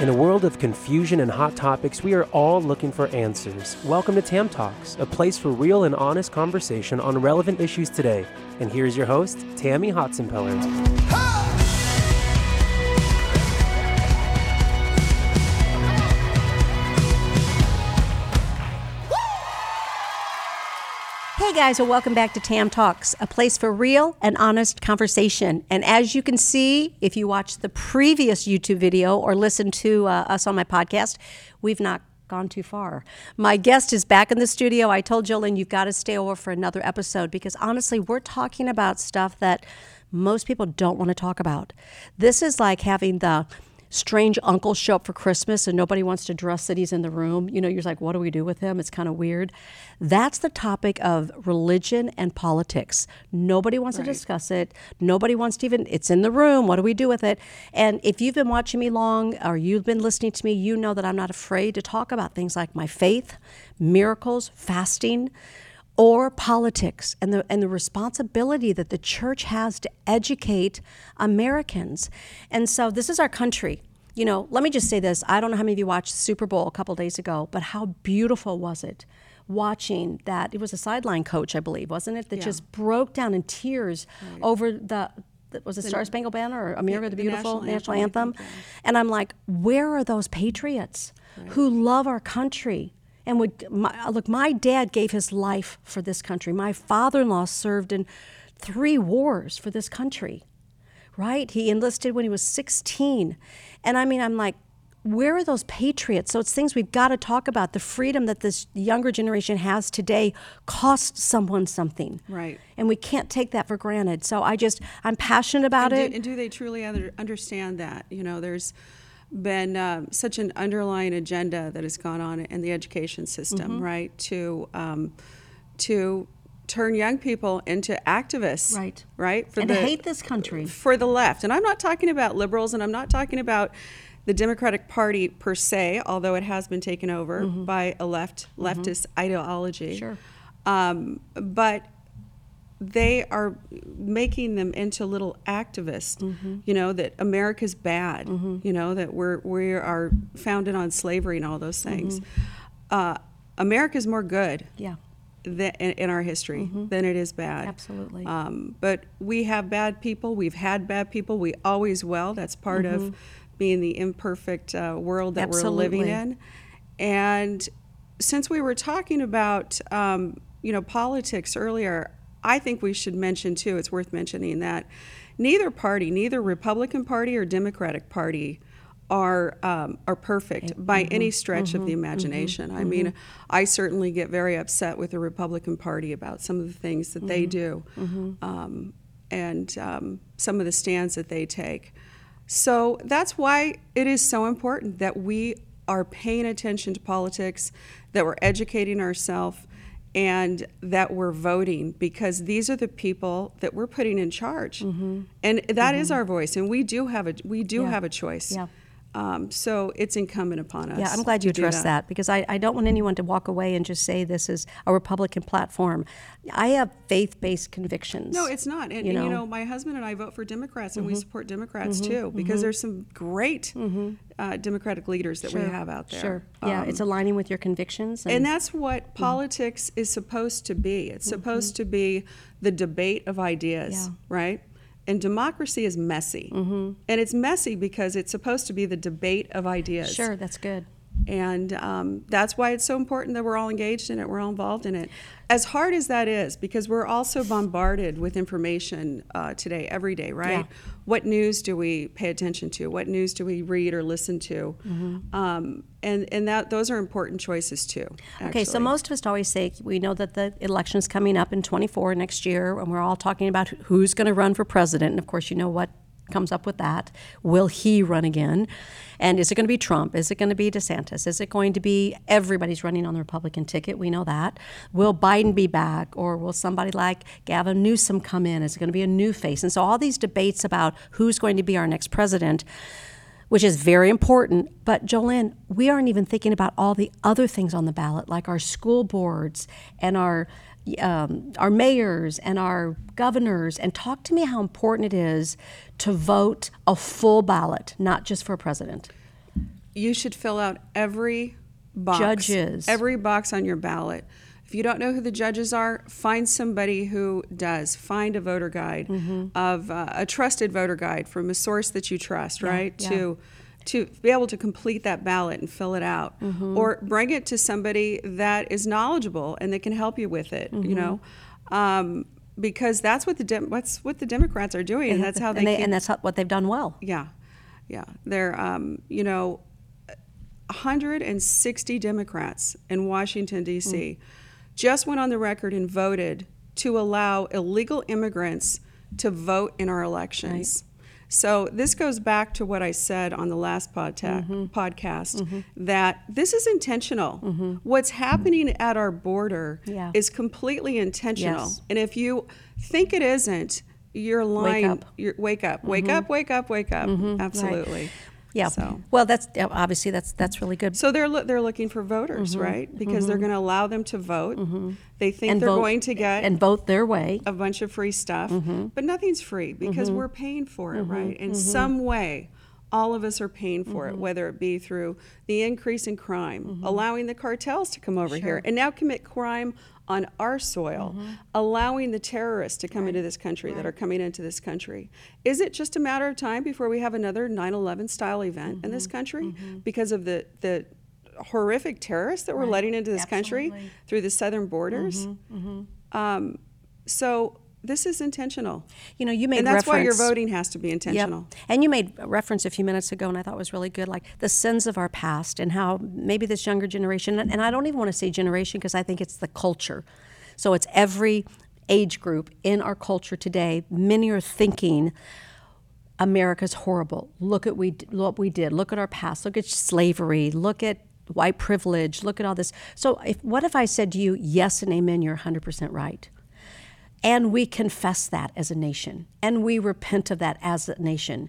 In a world of confusion and hot topics, we are all looking for answers. Welcome to Tam Talks, a place for real and honest conversation on relevant issues today. And here's your host, Tammy Hotsenpiller. Guys, well, welcome back to Tam Talks, a place for real and honest conversation. And as you can see, if you watch the previous YouTube video or listen to uh, us on my podcast, we've not gone too far. My guest is back in the studio. I told Jolynn, you've got to stay over for another episode because honestly, we're talking about stuff that most people don't want to talk about. This is like having the strange uncles show up for Christmas and nobody wants to dress that he's in the room. You know, you're like, what do we do with him? It's kind of weird. That's the topic of religion and politics. Nobody wants right. to discuss it. Nobody wants to even, it's in the room. What do we do with it? And if you've been watching me long or you've been listening to me, you know that I'm not afraid to talk about things like my faith, miracles, fasting or politics and the and the responsibility that the church has to educate Americans. And so this is our country. You know, let me just say this. I don't know how many of you watched Super Bowl a couple days ago, but how beautiful was it? Watching that, it was a sideline coach, I believe, wasn't it? That yeah. just broke down in tears right. over the was it Star Spangled Banner or America the, the Beautiful National, national Anthem? anthem. And I'm like, where are those patriots right. who love our country? And would my, look my dad gave his life for this country. My father-in-law served in three wars for this country right? He enlisted when he was 16 and i mean i'm like where are those patriots? So it's things we've got to talk about. The freedom that this younger generation has today costs someone something. Right. And we can't take that for granted. So i just i'm passionate about and it. do, and do they truly understand that? You know there's been uh, such an underlying agenda that has gone on in the education system, mm-hmm. right? To um, to turn young people into activists, right? Right? For and the, hate this country for the left, and I'm not talking about liberals, and I'm not talking about the Democratic Party per se, although it has been taken over mm-hmm. by a left mm-hmm. leftist mm-hmm. ideology. Sure. Um, but they are making them into little activists mm-hmm. you know that america's bad mm-hmm. you know that we're we are founded on slavery and all those things mm-hmm. uh, america's more good yeah than, in, in, our history mm-hmm. than it is bad absolutely um, but we have bad people we've had bad people we always will that's part of mm-hmm. being the imperfect uh, world that absolutely. we're living in and since we were talking about um, you know politics earlier I think we should mention too, it's worth mentioning that neither party, neither Republican Party or Democratic Party, are um, are perfect by mm-hmm, any stretch mm-hmm, of the mm-hmm, imagination. Mm-hmm, I mean, I certainly get very upset with the Republican Party about some of the things that they do, mm-hmm. um, and um, some of the stands that they take. So that's why it is so important that we are paying attention to politics, that we're educating ourselves, and that we're voting because these are the people that we're putting in charge mm-hmm. and that mm-hmm. is our voice and we do have a we do yeah. have a choice yeah. Um, so it's incumbent upon us. Yeah, I'm glad you addressed that. that. because I, I don't want anyone to walk away and just say this is a Republican platform. I have faith based convictions. No, it's not. And you, and know? you know, my husband and I vote for Democrats, and mm-hmm. we support Democrats mm-hmm. too because mm-hmm. there's some great mm-hmm. uh, Democratic leaders that sure. we have out there. Sure. Yeah, um, it's aligning with your convictions. And, and that's what mm-hmm. politics is supposed to be. It's supposed to be the debate of ideas, yeah. right? And democracy is messy. Mm-hmm. And it's messy because it's supposed to be the debate of ideas. Sure, that's good. And um, that's why it's so important that we're all engaged in it, we're all involved in it. As hard as that is, because we're also bombarded with information uh, today, every day, right? Yeah. What news do we pay attention to? What news do we read or listen to? Mm-hmm. Um, and and that those are important choices too. Actually. Okay, so most of us always say we know that the election is coming up in 24 next year, and we're all talking about who's going to run for president. And of course, you know what comes up with that. Will he run again? And is it going to be Trump? Is it going to be DeSantis? Is it going to be everybody's running on the Republican ticket? We know that. Will Biden be back? Or will somebody like Gavin Newsom come in? Is it going to be a new face? And so all these debates about who's going to be our next president which is very important. But Jolynn, we aren't even thinking about all the other things on the ballot, like our school boards and our um, our mayors and our governors and talk to me how important it is to vote a full ballot, not just for a president. you should fill out every box. Judges. Every box on your ballot. If you don't know who the judges are, find somebody who does. Find a voter guide Mm-hmm. of uh, a trusted voter guide from a source that you trust, right? yeah. To to be able to complete that ballot and fill it out, Mm-hmm. or bring it to somebody that is knowledgeable and they can help you with it. Mm-hmm. You know, um, because that's what the Dem- what's what the Democrats are doing, and that's how they, and, they, keep and that's how, what they've done well. yeah, yeah. They're, um, you know, 160 Democrats in Washington, D.C., just went on the record and voted to allow illegal immigrants to vote in our elections. So this goes back to what I said on the last podta- mm-hmm. podcast mm-hmm. that this is intentional. Mm-hmm. What's happening at our border Yeah. is completely intentional. Yes. And if you think it isn't, you're lying. Wake up. You're, wake up, wake up, wake up, wake up. Absolutely. Yeah. So, Well, that's obviously that's that's really good. so they're loo- they're looking for voters, mm-hmm. right? Because they're mm-hmm. going to allow them to vote. Mm-hmm. They think they're vote- going to get and vote their way. a bunch of free stuff, but nothing's free because we're paying for it, right? In some way, all of us are paying for it, whether it be through the increase in crime, allowing the cartels to come over here and now commit crime on our soil, mm-hmm. allowing the terrorists to come into this country that are coming into this country. Is it just a matter of time before we have another 9/11 style event in this mm-hmm. country mm-hmm. because of the the horrific terrorists that we're letting into this country through the southern borders? Um, so this is intentional. You know, you made and that's why your voting has to be Yep. intentional. And you made a reference a few minutes ago, and I thought was really good, like the sins of our past and how maybe this younger generation, and I don't even want to say generation because I think it's the culture. So it's every age group in our culture today. Many are thinking, America's horrible. Look at we what we did. Look at our past. Look at slavery. Look at white privilege. Look at all this. So, if, what if I said to you, "Yes and amen. You're 100 percent right," and we confess that as a nation, and we repent of that as a nation?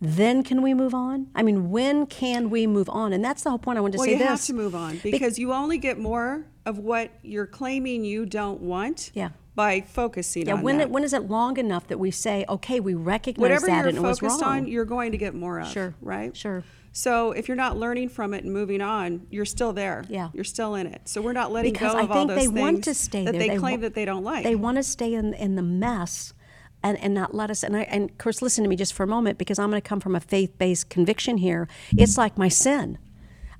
Then can we move on? I mean, when can we move on? And that's the whole point I wanted to Well, say you this. have to move on because you only get more of what you're claiming you don't want Yeah. by focusing yeah, on when that. it, when is it long enough that we say, okay, we recognize Whatever that and it was wrong? Whatever you're focused on, you're going to get more of. Sure. Right? Sure. So if you're not learning from it and moving on, you're still there. Yeah. You're still in it. So we're not letting because go I of all think those they things want to stay that there. they, wa- claim that they don't like. They want to stay in in the mess, and, and not let us. And I and of course, listen to me just for a moment because I'm going to come from a faith based conviction here. It's like my sin.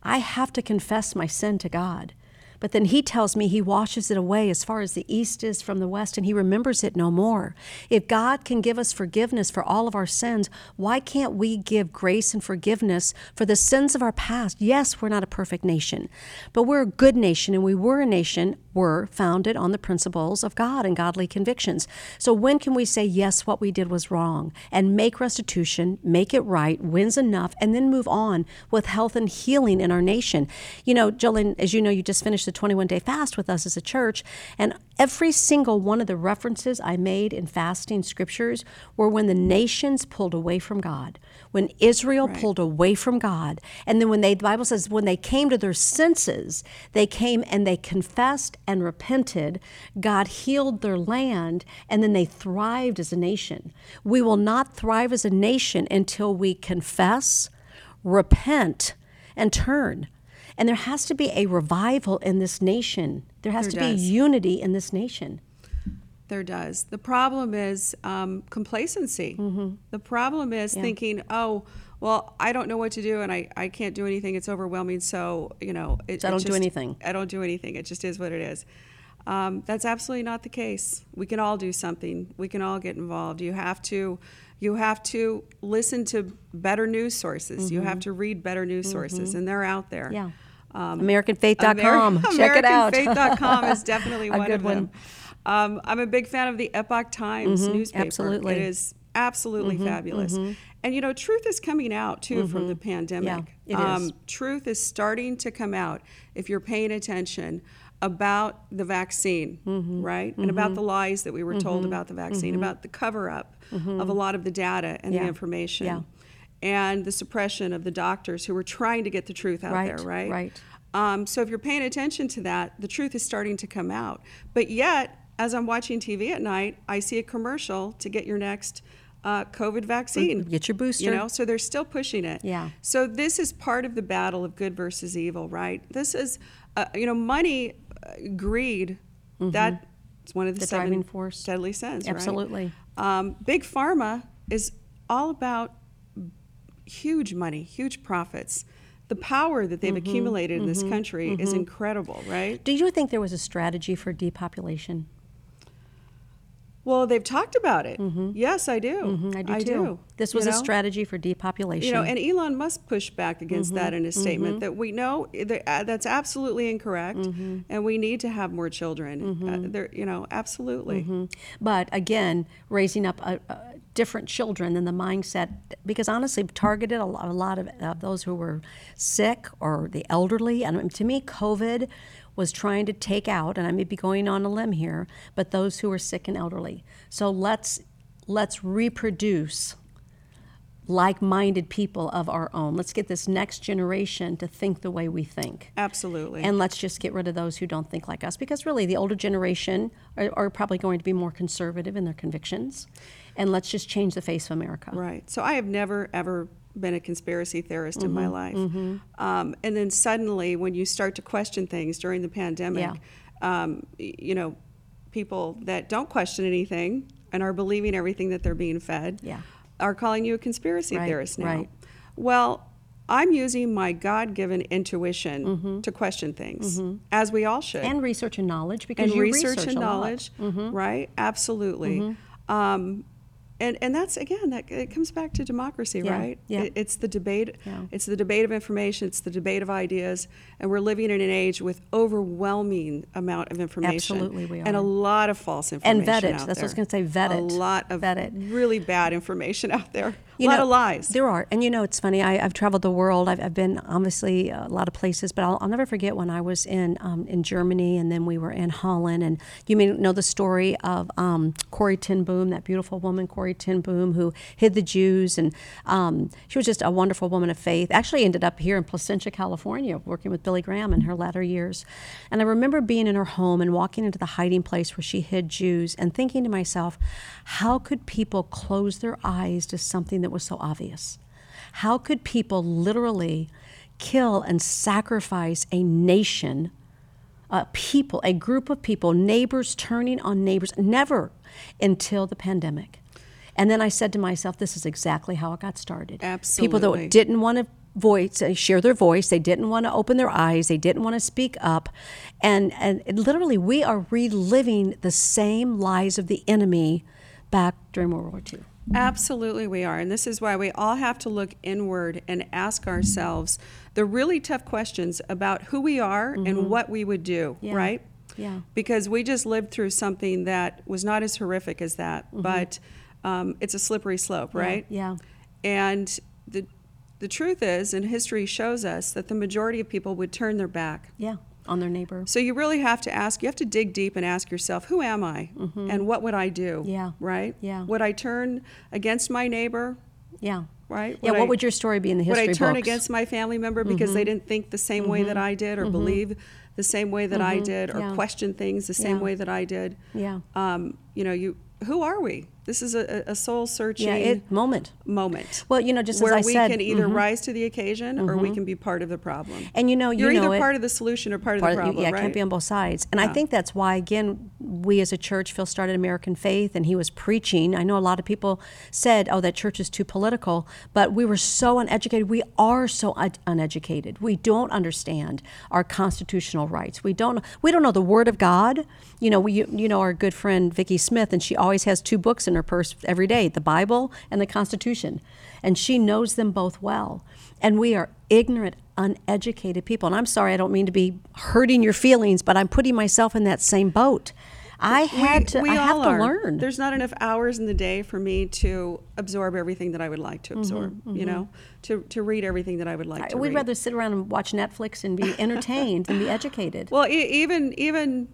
I have to confess my sin to God. But then he tells me he washes it away as far as the east is from the west, and he remembers it no more. If God can give us forgiveness for all of our sins, why can't we give grace and forgiveness for the sins of our past? Yes, we're not a perfect nation, but we're a good nation, and we were a nation, were founded on the principles of God and godly convictions. So when can we say, yes, what we did was wrong, and make restitution, make it right, wins enough, and then move on with health and healing in our nation? You know, Jolynn, as you know, you just finished the 21 day fast with us as a church, and every single one of the references I made in fasting scriptures were when the nations pulled away from God, when Israel pulled away from God, and then when they, the Bible says, when they came to their senses, they came and they confessed and repented, God healed their land, and then they thrived as a nation. We will not thrive as a nation until we confess, repent, and turn. And there has to be a revival in this nation. There has There to be unity in this nation. There does. The problem is um, complacency. Mm-hmm. The problem is thinking, oh, well, I don't know what to do and I, I can't do anything. It's overwhelming. So, you know, it, So I don't do just- anything. I don't do anything. It just is what it is. Um, that's absolutely not the case. We can all do something. We can all get involved. You have to, you have to listen to better news sources. You have to read better news sources, and they're out there. Mm-hmm. Yeah. Um, AmericanFaith.com. Check it out. AmericanFaith.com is definitely one of them. Um, I'm a big fan of the Epoch Times newspaper. Mm-hmm. absolutely. Mm-hmm, It is absolutely fabulous. And you know, truth is coming out too from the pandemic. Yeah, it is. Truth is starting to come out if you're paying attention about the vaccine, Mm-hmm. right? And about the lies that we were told about the vaccine, about the cover up of a lot of the data and Mm-hmm. Yeah. the information. Yeah. And the suppression of the doctors who were trying to get the truth out Right, there, right? right. Um, so if you're paying attention to that, the truth is starting to come out. But yet, as I'm watching TV at night, I see a commercial to get your next uh, COVID vaccine. Get your booster. You know, so they're still pushing it. Yeah. So this is part of the battle of good versus evil, right? This is, uh, you know, money, uh, greed. That's one of the, Mm-hmm. The seven force. deadly sins. right? Absolutely. Um, big pharma is all about huge money, huge profits. The power that they've Mm-hmm. accumulated in this country is incredible, right? Do you think there was a strategy for depopulation? Well, they've talked about it. Yes, I do. Mm-hmm. I do too. This was You a strategy for depopulation. You know, and Elon Musk pushed back against Mm-hmm. that in his statement that we know that, uh, that's absolutely incorrect, Mm-hmm. and we need to have more children. Uh, there, you know, absolutely. Mm-hmm. But again, raising up a, a different children than the mindset, because honestly, targeted a lot, a lot of, of those who were sick or the elderly. And um, to me, COVID was trying to take out, and I may be going on a limb here, but those who are sick and elderly. So let's let's reproduce like-minded people of our own. Let's get this next generation to think the way we think. Absolutely. And let's just get rid of those who don't think like us because really the older generation are, are probably going to be more conservative in their convictions. And let's just change the face of America. Right. So I have never ever been a conspiracy theorist in Mm-hmm, my life. Um, and then suddenly, when you start to question things during the pandemic, Yeah. um, you know, people that don't question anything and are believing everything that they're being fed Yeah. Are calling you a conspiracy Right, theorist now. right. Well, I'm using my God given intuition to question things, as we all should Mm-hmm. And research and knowledge because and you research, research and lot. Mm-hmm. knowledge, right? Absolutely. Um, and and that's again that it comes back to democracy, Yeah, right? yeah. It- it's the debate. Yeah. It's the debate of information. It's the debate of ideas, and we're living in an age with overwhelming amount of information. Absolutely we are And a lot of false And information. vet it. out That's what I was gonna say, vet A lot of Vet it. really bad information out there. You a lot know, of lies. There are. And you know, it's funny. I, I've traveled the world. I've, I've been obviously a lot of places, but I'll, I'll never forget when I was in um, in Germany and then we were in Holland. And you may know the story of um, Corrie Ten Boom, that beautiful woman, Corrie Ten Boom, who hid the Jews. And um, she was just a wonderful woman of faith. Actually, ended up here in Placentia, California, working with Billy Graham in her latter years. And I remember being in her home and walking into the hiding place where she hid Jews and thinking to myself, how could people close their eyes to something that was so obvious? How could people literally kill and sacrifice a nation, a people, a group of people, neighbors turning on neighbors? Never until the pandemic. And then I said to myself, this is exactly how it got started. Absolutely. People that didn't want to voice share their voice they didn't want to open their eyes they didn't want to speak up and and literally we are reliving the same lies of the enemy back during world war ii Mm-hmm. Absolutely, we are. And this is why we all have to look inward and ask ourselves the really tough questions about who we are and mm-hmm. what we would do, Yeah. right? Yeah. Because we just lived through something that was not as horrific as that, mm-hmm. but um, it's a slippery slope, right? yeah. And the, the truth is, and history shows us, that the majority of people would turn their back. yeah on their neighbor So you really have to ask, you have to dig deep and ask yourself, who am I? And what would I do? Mm-hmm. Yeah. Right? Yeah. Would I turn against my neighbor? yeah Right? yeah Would what I- would your story be in the history Would I turn books? against my family member because they didn't think the same way that I did or believe the same way that I did or Yeah. question things the same Yeah. way that I did? Yeah. Um, you know, you who are we? This is a, a soul searching yeah it moment moment. well you know just where as i we said can either mhm. rise to the occasion or we can be part of the problem. and you know you You're know either it. part of the solution or part, part of the of- problem, yeah, right? can't be on both sides. And I think that's why, again, we as a church, Phil started American Faith and he was preaching. I know a lot of people said, oh, that church is too political, but we were so uneducated. We are so un- uneducated. We don't understand our constitutional rights. We don't, we don't know the Word of God. You know, we, you know our good friend Vicki Smith, and she always has two books in her purse every day the Bible and the Constitution. And she knows them both well. And we are ignorant, uneducated people. And I'm sorry, I don't mean to be hurting your feelings, but I'm putting myself in that same boat. I had to. We I have to are. learn. There's not enough hours in the day for me to absorb everything that I would like to Mm-hmm, absorb. You know, to to read everything that I would like to We'd read. rather sit around and watch Netflix and be entertained than be educated. well, e- even even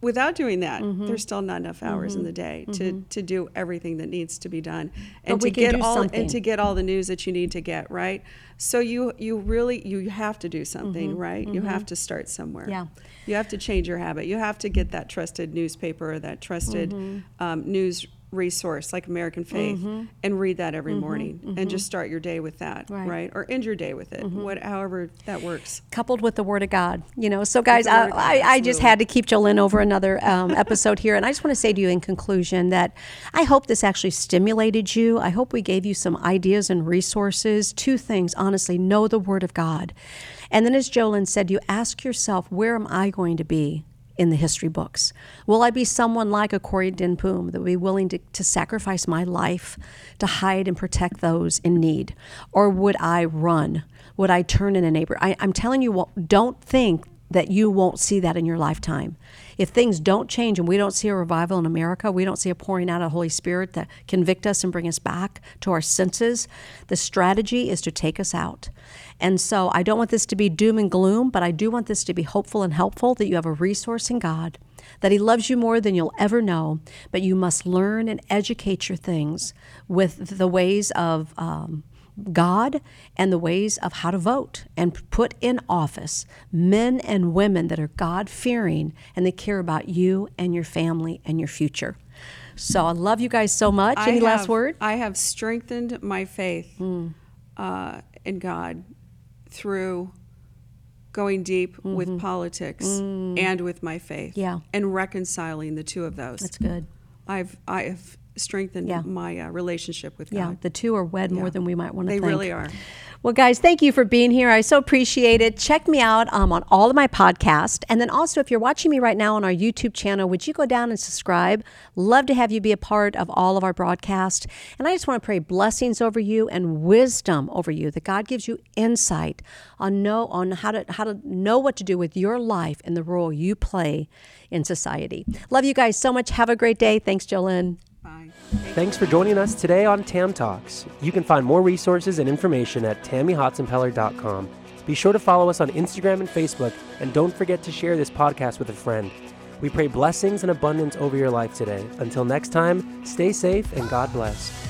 without doing that, Mm-hmm. there's still not enough hours in the day to, to do everything that needs to be done, and to get all something. and to get all the news that you need to get right. So you you really you have to do something right. You have to start somewhere. Mm-hmm. Yeah. You have to change your habit. You have to get that trusted newspaper or that trusted Mm-hmm. um, news resource like American mm-hmm. Faith and read that every mm-hmm. morning and mm-hmm. just start your day with that, Right. right? Or end your day with it, what, however that works. coupled with the word of God. You know, so guys, I, God, I, I just had to keep Jolynn over another um, episode here. And I just want to say to you in conclusion that I hope this actually stimulated you. I hope we gave you some ideas and resources. Two things, honestly, know the word of God. And then, as Jolynn said, you ask yourself, where am I going to be? In the history books? Will I be someone like a Corrie Ten Boom that will be willing to, to sacrifice my life to hide and protect those in need? Or would I run? Would I turn in a neighbor? I, I'm telling you, what- don't think that you won't see that in your lifetime. If things don't change and we don't see a revival in America, we don't see a pouring out of Holy Spirit that convict us and bring us back to our senses, the strategy is to take us out. And so I don't want this to be doom and gloom, but I do want this to be hopeful and helpful that you have a resource in God, that He loves you more than you'll ever know, but you must learn and educate your things with the ways of. Um, God and the ways of how to vote and put in office men and women that are God fearing and they care about you and your family and your future. So I love you guys so much. Any last have- word? I have strengthened my faith hmm. uh, in God through going deep mm-hmm. with politics mm. and with my faith. Yeah. And reconciling the two of those. That's good. I've I have strengthened Yeah. my uh, relationship with God. Yeah, the two are wed more than we might want to They think. They really are. Well, guys, thank you for being here. I so appreciate it. Check me out um, on all of my podcasts. And then also, if you're watching me right now on our YouTube channel, would you go down and subscribe? Love to have you be a part of all of our broadcasts. And I just want to pray blessings over you and wisdom over you, that God gives you insight on know on how to how to know what to do with your life and the role you play in society. Love you guys so much. Have a great day. Thanks, Jolynn. Bye. Thanks for joining us today on Tam Talks. You can find more resources and information at tammyhotsenpiller.com. Be sure to follow us on Instagram and Facebook, and don't forget to share this podcast with a friend. We pray blessings and abundance over your life today. Until next time, stay safe and God bless.